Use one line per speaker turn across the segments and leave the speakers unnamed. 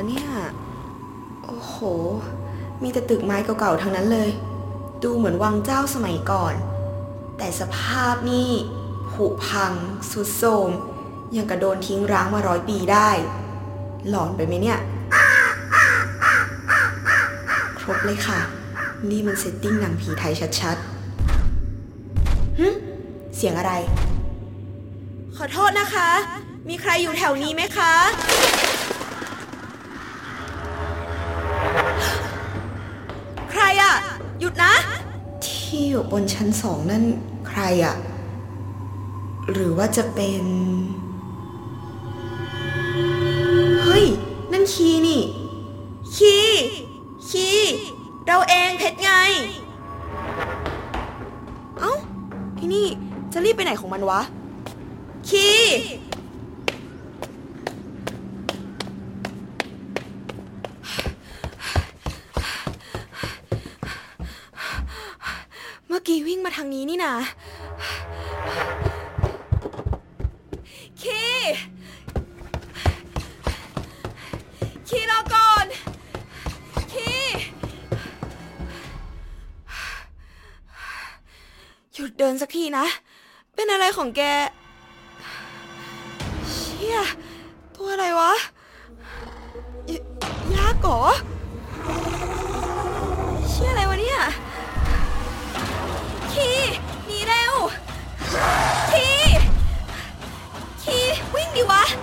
ะเนี่ย โอ้โห มีแต่ตึกไม้เก่าๆทั้งนั้นเลย ดูเหมือนวังเจ้าสมัยก่อน แต่สภาพนี่ผุพังสุดโทรมยังกระโดนทิ้งร้างมาร้อยปีได้ หลอนไปไหมเนี่ย ครบเลยค่ะ นี่มันเซตติ้งหนังผีไทยชัดๆหึเสียงอะไร ขอโทษนะคะ มีใครอยู่แถวนี้ไหมคะ ใครอะหยุ ดนะ ที่อยู่บนชั้นสองนั่นใครอะหรือว่าจะเป็น เฮ้ย นั่นคีนี่ คีคีเราเองเพชรไง เอ้าไอ้นี่จะรีบไปไหนของมันวะ คี เมื่อกี้วิ่งมาทางนี้นี่นะคีคีรอก่อนคีหยุดเดินสักทีนะ เป็นอะไรของแก เชี่ย ตัวอะไรวะยยากเหรอ วิ่ง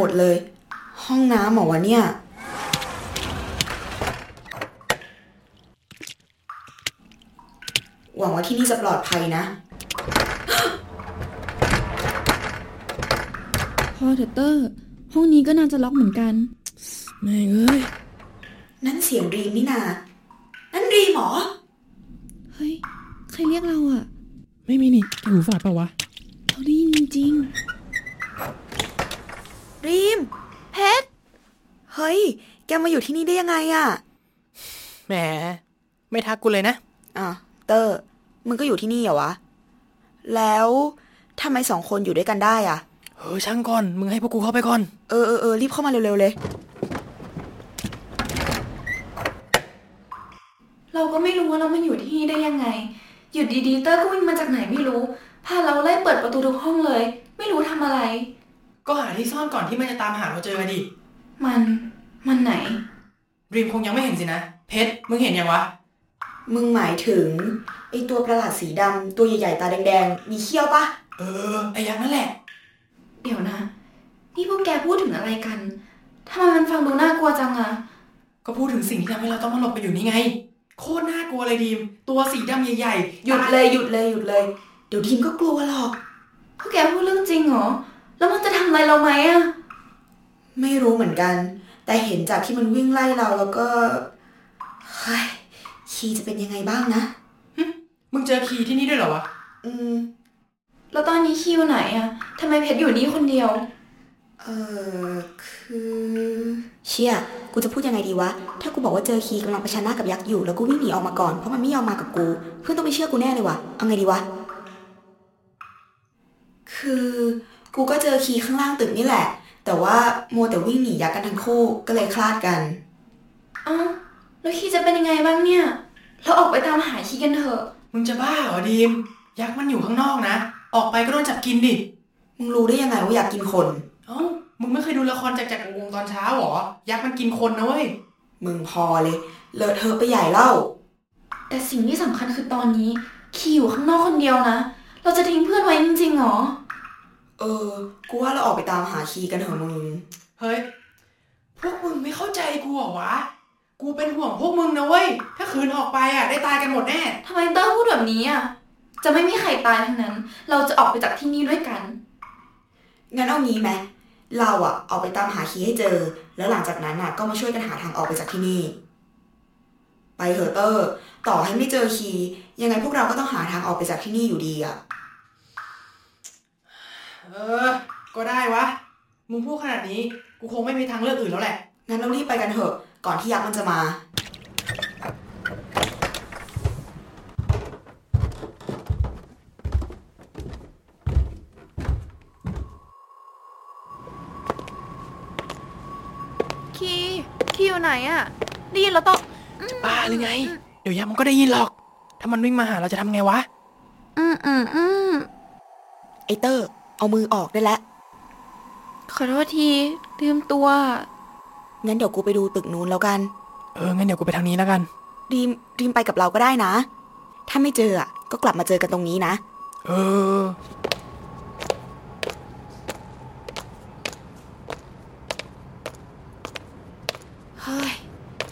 หมดเลย ห้องน้ำเหรอวะเนี่ย หวังว่าที่นี่จะปลอดภัยนะ
พอเถอะเตอร์ห้องนี้ก็น่าจะล็อกเหมือนกัน
แม่งเอ้ย
นั่นเสียงดรีมนี่นา นั่นดรีมเหรอ
เฮ้ย ใครเรียกเราอะ
ไม่มีนี่แกหูฝาดเปล่าวะ
เราได้ยินจริง
รีม เพชร เฮ้ย แกมาอยู่ที่นี่ได้ยังไงอะ
แหม ไม่ทักกูเลยนะ
อะ เตอร์ มึงก็อยู่ที่นี่เหรอวะ แล้วทำไมสองคนอยู่ด้วยกันได้อะ
เออช่างก่อน มึงให้พวกกูเข้าไปก่อน
เออเออเออรีบเข้ามาเร็วๆเลย
เราก็ไม่รู้ว่าเรามาอยู่ที่นี่ได้ยังไง หยุดดีๆเตอร์ก็วิ่งมาจากไหนไม่รู้ พาเราไล่เปิดประตูทุกห้องเลย ไม่รู้ทำอะไร
ก็หาที่ซ่อนก่อนที่มันจะตามหาเราเจอดิ
มัน มันไหน
รีมคงยังไม่เห็นสินะ เพชร มึงเห็นยังวะ
มึงหมายถึงไอตัวประหลาดสีดำตัวใหญ่ๆตาแดงๆ มีเขี้ยวปะ
เออ ไอ้ยักษ์นั่นแหละ
เดี๋ยวนะ นี่พวกแกพูดถึงอะไรกันทำไมมันฟังดูน่ากลัวจังอะ
ก็พูดถึงสิ่งที่ทำให้เราต้องมาหลบกันอยู่นี่ไง โคตรน่ากลัวเลยดีม ตัวสีดำใหญ่ๆ
หยุดเลยหยุดเลยหยุดเลย เดี๋ยวทีมก็กลัวหรอก
พวกแกพูดเรื่องจริงเหรอ แล้วมันจะทำอะไรเราไหมอะ
ไม่รู้เหมือนกัน แต่เห็นจากที่มันวิ่งไล่เราแล้วก็เฮ้ยคีจะเป็นยังไงบ้างนะ
มึงเจอคีย์ที่นี่ด้วยเหรอวะ
อืม
แล้วตอนนี้คิวไหนอะทำไมเพชรอยู่นี่คนเดียว
เออคือ เชี่ย กูจะพูดยังไงดีวะ ถ้ากูบอกว่าเจอคีกำลังประชันหน้ากับยักษ์อยู่ แล้วกูวิ่งหนีออกมาก่อนเพราะมันไม่ยอมมากับกู เพื่อนต้องไม่เชื่อกูแน่เลยวะเอาไงดีวะ คือ กูก็เจอคีข้างล่างตึกนี่แหละ แต่ว่ามัวแต่วิ่งหนียักษ์กันทั้งคู่ก็เลยคลาดกัน
เอ้าแล้วคีจะเป็นยังไงบ้างเนี่ย เราออกไปตามหาคีกันเถอะ
มึงจะบ้าเหรอดีม ยักษ์มันอยู่ข้างนอกนะ ออกไปก็โดนจับกินดิ
มึงรู้ได้ยังไงว่าอยากกินคน
เอ้า มึงไม่เคยดูละครจากจักรวงศ์ตอนเช้าเหรอ ยักษ์มันกินคนนะเว้ย
มึงพอเลย เลอะเทอะไปใหญ่เล่า
แต่สิ่งที่สำคัญคือตอนนี้คีอยู่ข้างนอกคนเดียวนะ เราจะทิ้งเพื่อนไว้จริงๆเหรอ
เออ กูว่าเราออกไปตามหาคีกันเถอะมึง
เฮ้ย พวกมึงไม่เข้าใจกูเหรอวะ กูเป็นห่วงพวกมึงนะเว้ย ถ้าคืนออกไปอะ ได้ตายกันหมดแน่
ทำไมเตอร์พูดแบบนี้อะ จะไม่มีใครตายทั้งนั้น เราจะออกไปจากที่นี่ด้วยกัน
งั้นเอางี้ไหมเราอะออกไปตามหาคีย์ให้เจอ แล้วหลังจากนั้นอะก็มาช่วยกันหาทางออกไปจากที่นี่ ไปเถอะเตอร์ ต่อให้ไม่เจอคีย์ยังไงพวกเราก็ต้องหาทางออกไปจากที่นี่อยู่ดีอะ
เออ ก็ได้วะ มึงพูดขนาดนี้ กูคงไม่มีทางเลือกอื่นแล้วแหละ
งั้นเรารีบไปกันเถอะ ก่อนที่ยักษ์มันจะมา
คีคีอยู่ไหนอะได้ยินแล้วต้อง
บ้าหรือไง เดี๋ยวยักษ์มันก็ได้ยินหรอก ถ้ามันวิ่งมาหาเราจะทำไงวะ
อืมอืมอืม
ไอเตอร์ เอามือออกได้แล้ว
ขอโทษทีลืมตัว
งั้นเดี๋ยวกูไปดูตึกนู้นแล้วกัน
เออ งั้นเดี๋ยวกูไปทางนี้แล้วกัน
ดีมดีมไปกับเราก็ได้นะ ถ้าไม่เจออะก็กลับมาเจอกันตรงนี้นะ
เออ
เฮ้ย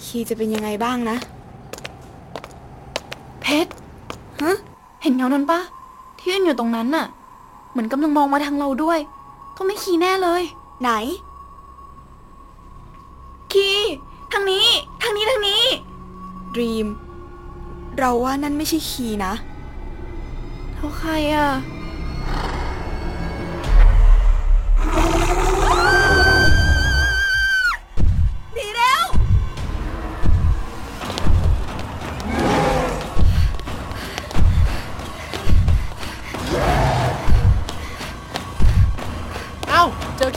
คีย์จะเป็นยังไงบ้างนะ
เพชรฮะเห็นเงานั้นปะที่ยืนอยู่ตรงนั้นน่ะ เหมือนกำลังมองมาทางเราด้วย ต้องไม่คีแน่เลย
ไหน
คีทางนี้ ทางนี้ทางนี้
ดีม เราว่านั่นไม่ใช่คีนะ
เขาใครอะ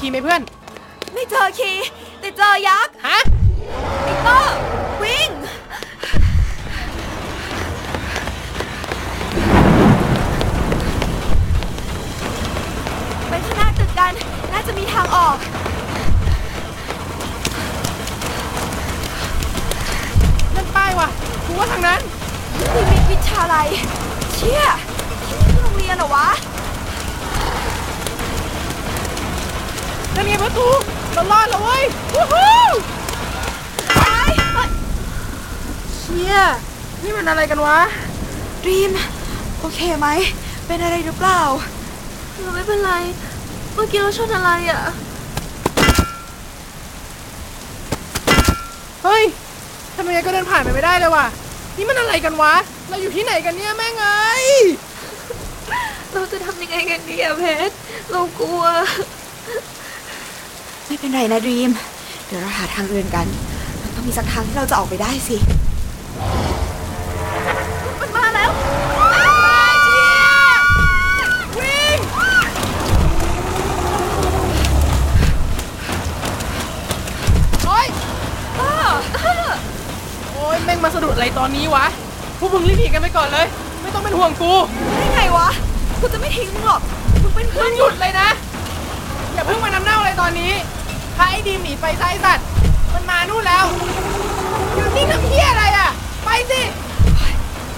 คีย์ไหมเพื่อน
ไม่เจอคีย์แต่เจอยักษ์
ฮะ
ไอเตอร์วิ่ง ไปข้างหน้าตึกกัน น่าจะมีทางออก
นั่นป้ายว่ะกูว่าทางนั้น
นี่มิตรวิชาลัยเชี่ยที่นี่โรงเรียนเหรอวะ
นั่นไง ประตูเรารอดแล้วเว้ยวู้ฮู้
ไปเฮ้ย
เชี่ยนี่มันอะไรกันวะ
ดรีมโอเคไหม เป็นอะไรหรือเปล่า
เราไม่เป็นไร เมื่อกี้เราชนอะไรอะ
เฮ้ยทำยังไงก็เดินผ่านไปไม่ได้เลยว่ะ นี่มันอะไรกันวะ เราอยู่ที่ไหนกันเนี่ยแม่งเอ้ย
เราจะทำยังไงกันดีอะเพชรเรากลัว
ไม่เป็นไรนะดรีม เดี๋ยวเราหาทางอื่นกัน มันต้องมีสักทางที่เราจะออกไปได้สิ
มันมาแล้ว
วิ่งโอ๊ยโอ๊ยแม่งมาสะดุดอะไรตอนนี้วะ พวกมึงรีบหนีกันไปก่อนเลย ไม่ต้องเป็นห่วงกู
ได้ไงวะ กูจะไม่ทิ้งมึงหรอกมึงเป็นเพื่
มึ
อน
งหยุดเลยนะ อย่าเพิ่งมานำเน่าอะไรตอนนี้ พาไอ้ดีมหนีไปซะไอ้สัตว์ มันมานู่นแล้ว อยู่นี่ทำเพี้ยอะไรอะ ไปสิ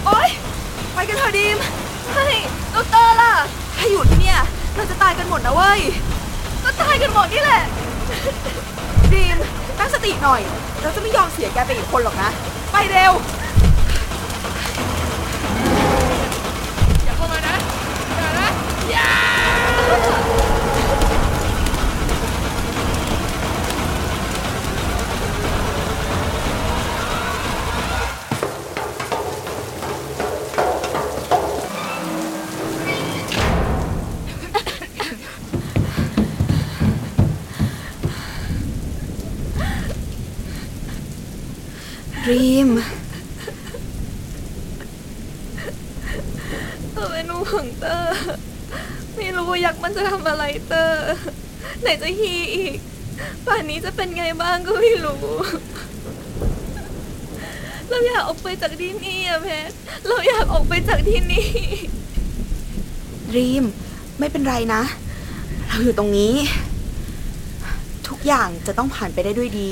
โอ๊ย ไปกันเถอะดีม
เฮ้ยดอกเตอร์ล่ะ
ถ้าอยู่ที่เนี่ย เราจะตายกันหมดนะเว้ย
ก็ตายกันหมดนี่แหละ
ดีมตั้งสติหน่อย เราจะไม่ยอมเสียแกไปอีกคนหรอกนะ ไปเร็ว
อย่าเข้ามานะ อย่านะ อย่า
ดรีม
เราเป็นห่วงเตอร์ไม่รู้ว่ายักษ์มันจะทำอะไรเตอร์ไหนจะฮีอีก ป่านนี้จะเป็นไงบ้างก็ไม่รู้ เราอยากออกไปจากที่นี่อะเพชรเราอยากออกไปจากที่นี่
ดรีมไม่เป็นไรนะ เราอยู่ตรงนี้ ทุกอย่างจะต้องผ่านไปได้ด้วยดี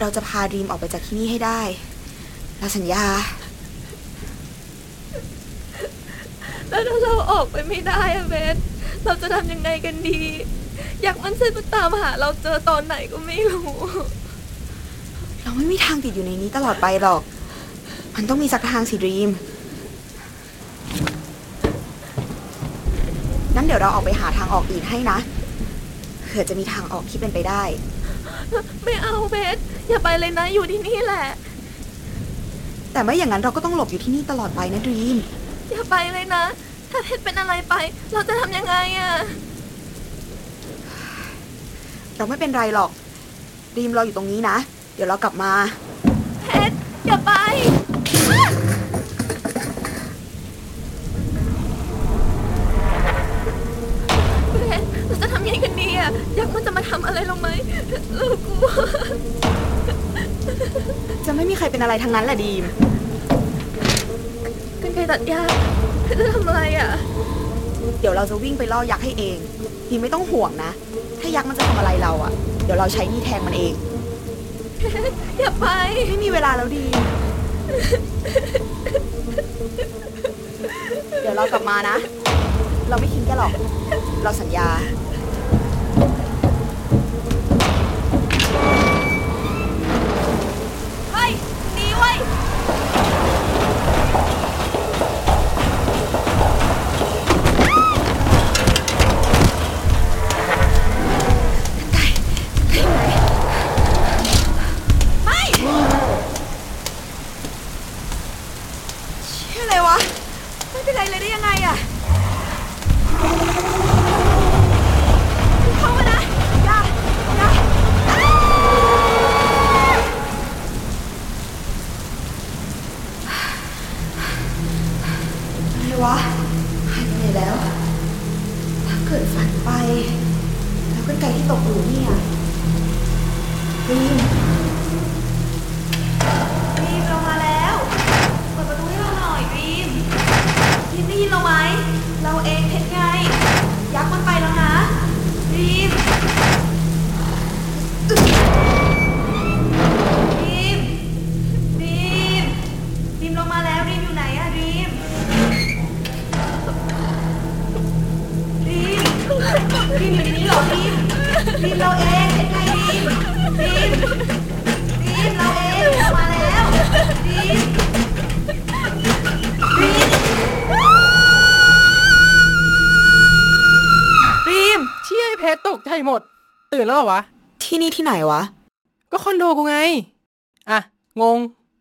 เราจะพาดรีมออกไปจากที่นี่ให้ได้ เราสัญญา
แล้วถ้าเราออกไปไม่ได้อะเพชรเราจะทำยังไงกันดี อยากมันจะมาตามหา เราเจอตอนไหนก็ไม่รู้
เราไม่มีทางติดอยู่ในนี้ตลอดไปหรอก มันต้องมีสักทางสิดรีมงั้นเดี๋ยวเราออกไปหาทางออกอื่นให้นะเผื่อจะมีทางออกที่เป็นไปได้
ไม่เอาเบสอย่าไปเลยนะอยู่ที่นี่แหละ
แต่ไม่อย่างนั้นเราก็ต้องหลบอยู่ที่นี่ตลอดไปนะดรีม
อย่าไปเลยนะ ถ้าเพชรเป็นอะไรไป เราจะทำยังไงอะ
เราไม่เป็นไรหรอกดรีมรออยู่ตรงนี้นะ เดี๋ยวเรากลับมา
เพชรอย่าไป ทำอะไรลงไหมเรากลัว
จะไม่มีใครเป็นอะไรทั้งนั้นแหละดีม
กันไกรตัดหญ้าเพชรจะทำอะไรอะ
เดี๋ยวเราจะวิ่งไปล่อยักษ์ให้เองดีมไม่ต้องห่วงนะ ถ้ายักษ์มันจะทำอะไรเราอะ่ะ เดี๋ยวเราใช้นี่แทงมันเอง
เพชรอย่าไป
ไม่มีเวลาแล้วดีมเดี๋ยวเรากลับมานะ เราไม่ทิ้งแกหรอก เราสัญญา ตื่นแล้วเหรอวะ ที่นี่ที่ไหนวะ
ก็คอนโดกูไง อะ งง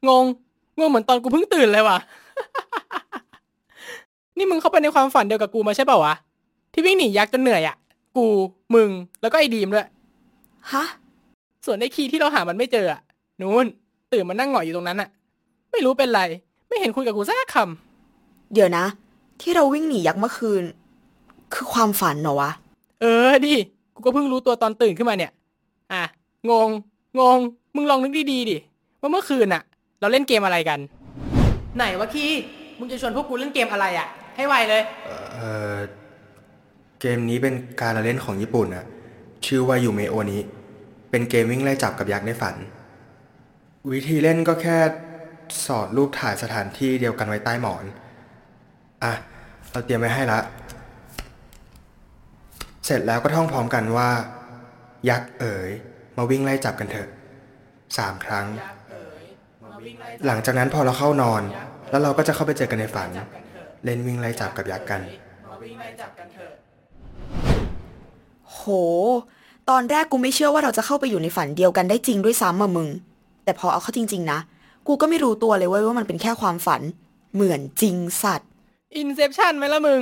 งง งงเหมือนตอนกูเพิ่งตื่นเลยว่ะ นี่มึงเข้าไปในความฝันเดียวกับกูมาใช่เปล่าวะ ที่วิ่งหนียักษ์จนเหนื่อยอะ กู มึง แล้วก็ไอ้ดีมด้วย
ฮะ
ส่วนไอ้คีย์ที่เราหามันไม่เจออะ นู้น ตื่นมานั่งหงอยอยู่ตรงนั้นอะ ไม่รู้เป็นไร ไม่เห็นคุยกับกูสักค
เดี๋ยวนะ ที่เราวิ่งหนียักษ์เมื่อคืน คือความฝันเหรอวะำ
เออดิ กูก็เพิ่งรู้ตัวตอนตื่นขึ้นมาเนี่ย อะ งง งง มึงลองนึกดีๆดิ ว่าเมื่อคืนอะเราเล่นเกมอะไรกัน ไหนวะคีย์มึงจะชวนพวกกูเล่นเกมอะไรอะให้ไวเลย
เอ่อ เกมนี้เป็นการละเล่นของญี่ปุ่นอะชื่อว่ายูเมโอนี้เป็นเกมวิ่งไล่จับกับยักษ์ในฝัน วิธีเล่นก็แค่สอดรูปถ่ายสถานที่เดียวกันไว้ใต้หมอน อะ เราเตรียมไว้ให้ละ เสร็จแล้วก็ท่องพร้อมกันว่า ยักษ์เอ๋ย มาวิ่งไล่จับกันเถอะสามครั้ง หลังจากนั้นพอเราเข้านอน แล้วเราก็จะเข้าไปเจอกันในฝัน เล่นวิ่งไล่จับกับยักษ์กัน
โห ตอนแรกกูไม่เชื่อว่าเราจะเข้าไปอยู่ในฝันเดียวกันได้จริงด้วยซ้ำอะมึง แต่พอเอาเข้าจริง ๆ นะ กูก็ไม่รู้ตัวเลยเว้ยว่ามันเป็นแค่ความฝัน เหมือนจริงสัตว์
Inception ไหมล่ะมึง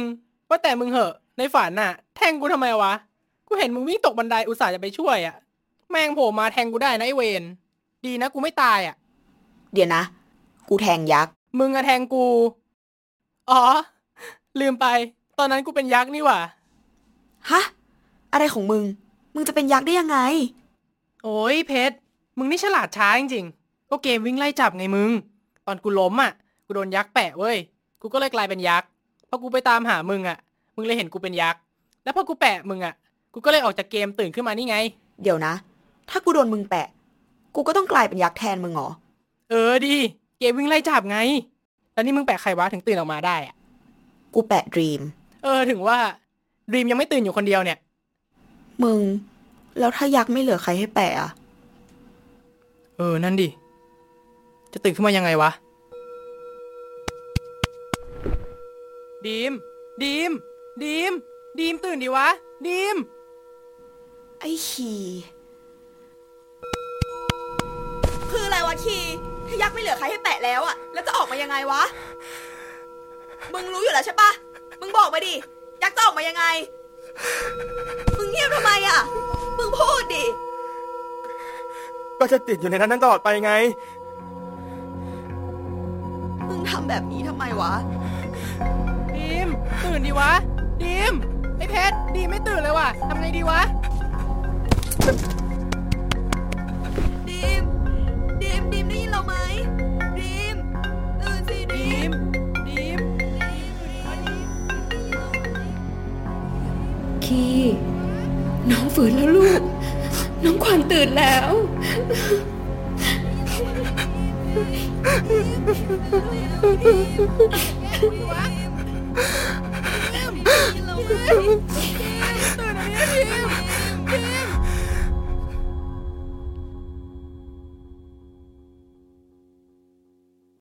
ว่าแต่มึงเหอะ ในฝันน่ะ แทงกูทำไมวะ กูเห็นมึงวิ่งตกบันไดอุตส่าห์จะไปช่วยอะแม่งโผล่มาแทงกูได้นะไอเวรดีนะกูไม่ตายอะ
เดี๋ยวนะ กูแทงยักษ์
มึงอะแทงกู อ๋อ ลืมไป ตอนนั้นกูเป็นยักษ์นี่หว่า
ฮะ อะไรของมึง มึงจะเป็นยักษ์ได้ยังไง
โอ้ยเพชร มึงนี่ฉลาดช้าจริงๆ ก็เกมวิ่งไล่จับไงมึง ตอนกูล้มอะ กูโดนยักษ์แปะเว้ย กูก็เลยกลายเป็นยักษ์ พอกูไปตามหามึงอะ มึงเลยเห็นกูเป็นยักษ์ แล้วพอกูแปะมึงอะกูก็เลยออกจากเกมตื่นขึ้นมานี่ไง
เดี๋ยวนะ ถ้ากูโดนมึงแปะ กูก็ต้องกลายเป็นยักษ์แทนมึงเหรอ
เออดี เกมวิ่งไล่จับไง แล้วนี่มึงแปะใครวะถึงตื่นออกมาได้อะ
กูแปะดรีม
เออถึงว่าดีมยังไม่ตื่นอยู่คนเดียวเนี่ย
มึง แล้วถ้ายักษ์ไม่เหลือใครให้แปะอะ
เออ นั่นดิ จะตื่นขึ้นมายังไงวะ ดีม ดีม ดีม ดีมตื่นดิวะ ดีม
ไอ้คีคืออะไรวะคีถ้ายักษ์ไม่เหลือใครให้แปะแล้วอะแล้วจะออกมายังไงวะ มึงรู้อยู่แล้วใช่ปะมึงบอกมาดิ ยักษ์จะออกมายังไง มึงเงียบทำไมอะมึงพูดดิ
ก็จะติดอยู่ในนั้นตลอดไปไง
มึงทำแบบนี้ทำไมวะ
ดีม ตื่นดิวะ ดีม ไอเพชรดีมไม่ตื่นเลยว่ะทำไงดีวะ
ดีม ดีม ดีมได้ยินเราไหม ดีม ตื่นสิดี
ดี
ม
ม ดีม
คีน้องฝืนแล้วลูก น้องขวัญตื่นแล้ว
ดีวะดีมดีม Bye.